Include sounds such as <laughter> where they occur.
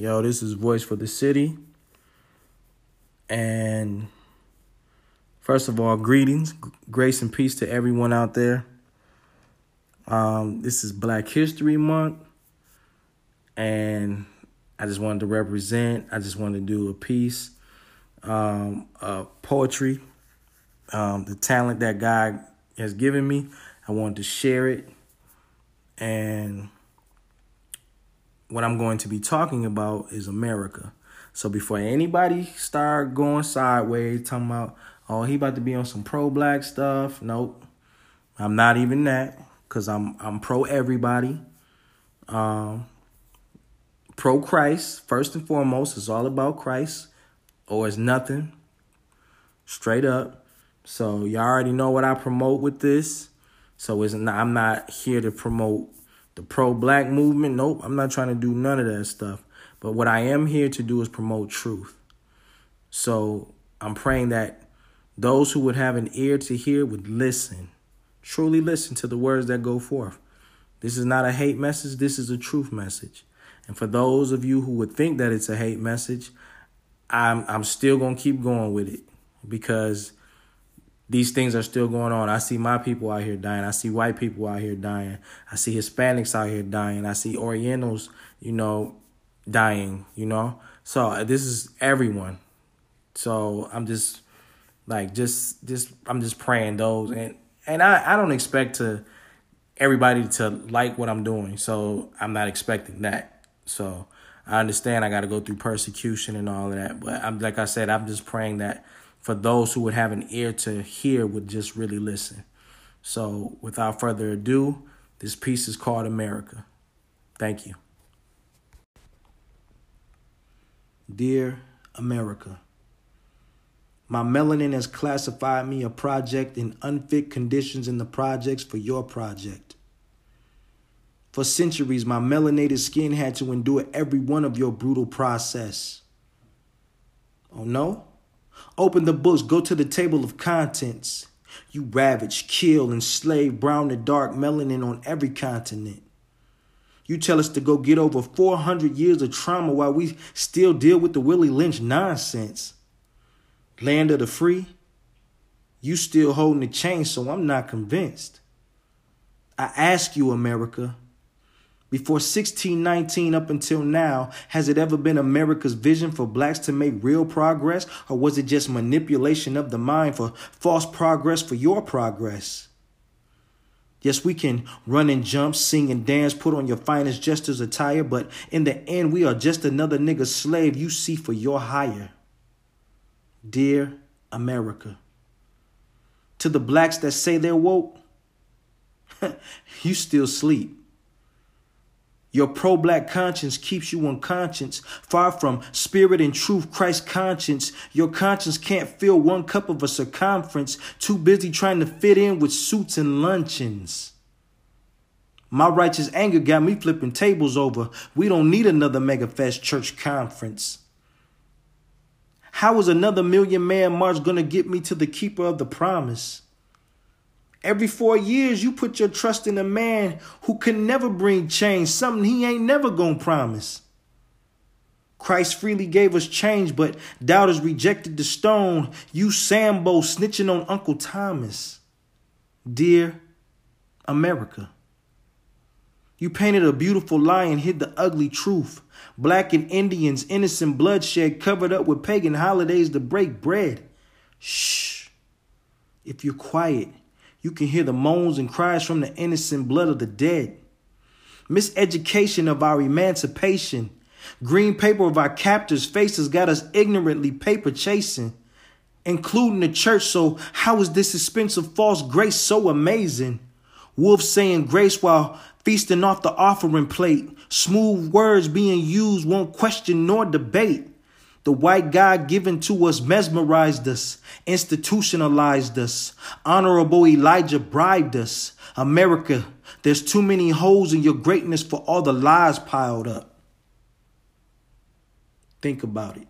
Yo, this is Voice for the City. And first of all, greetings, grace and peace to everyone out there. Um, this is Black History Month. And I just wanted to represent, I just wanted to do a piece um, of poetry, um, the talent that God has given me. I wanted to share it. And what I'm going to be talking about is America. So before anybody start going sideways, talking about, oh, he about to be on some pro-black stuff. Nope, I'm not even that, cause I'm I'm pro everybody, um, pro Christ first and foremost. It's all about Christ, or it's nothing. Straight up. So y'all already know what I promote with this. So it's not, I'm not here to promote the pro black movement. Nope, I'm not trying to do none of that stuff. But what I am here to do is promote truth. So I'm praying that those who would have an ear to hear would listen, truly listen to the words that go forth. This is not a hate message, this is a truth message. And for those of you who would think that it's a hate message, I'm I'm still going to keep going with it because these things are still going on. I see my people out here dying. I see white people out here dying. I see Hispanics out here dying. I see Orientals, you know, dying, you know? So uh, this is everyone. So I'm just like just just I'm just praying those and and I I don't expect to everybody to like what I'm doing. So I'm not expecting that. So I understand I got to go through persecution and all of that, but I'm like I said I'm just praying that for those who would have an ear to hear would just really listen. So, without further ado, this piece is called America. Thank you. Dear America, my melanin has classified me a project in unfit conditions in the projects for your project. For centuries, my melanated skin had to endure every one of your brutal process. Oh no? Open the books, go to the table of contents. You ravage, kill, and enslave brown and dark melanin on every continent. You tell us to go get over 400 years of trauma while we still deal with the Willie Lynch nonsense. Land of the free, you still holding the chain, so I'm not convinced. I ask you, America, before 1619 up until now, has it ever been America's vision for blacks to make real progress? Or was it just manipulation of the mind for false progress for your progress? Yes, we can run and jump, sing and dance, put on your finest jester's attire, but in the end, we are just another nigga slave you see for your hire. Dear America, to the blacks that say they're woke, <laughs> you still sleep. Your pro black conscience keeps you unconscious, far from spirit and truth, Christ conscience. Your conscience can't fill one cup of a circumference, too busy trying to fit in with suits and luncheons. My righteous anger got me flipping tables over. We don't need another megafest church conference. How is another million man march gonna get me to the keeper of the promise? Every four years, you put your trust in a man who can never bring change, something he ain't never gonna promise. Christ freely gave us change, but doubters rejected the stone. You Sambo snitching on Uncle Thomas. Dear America, you painted a beautiful lie and hid the ugly truth. Black and Indians, innocent bloodshed covered up with pagan holidays to break bread. Shh. If you're quiet, you can hear the moans and cries from the innocent blood of the dead. Miseducation of our emancipation. Green paper of our captors' faces got us ignorantly paper chasing, including the church. So, how is this expensive false grace so amazing? Wolves saying grace while feasting off the offering plate. Smooth words being used won't question nor debate. The white God given to us mesmerized us, institutionalized us. Honorable Elijah bribed us. America, there's too many holes in your greatness for all the lies piled up. Think about it.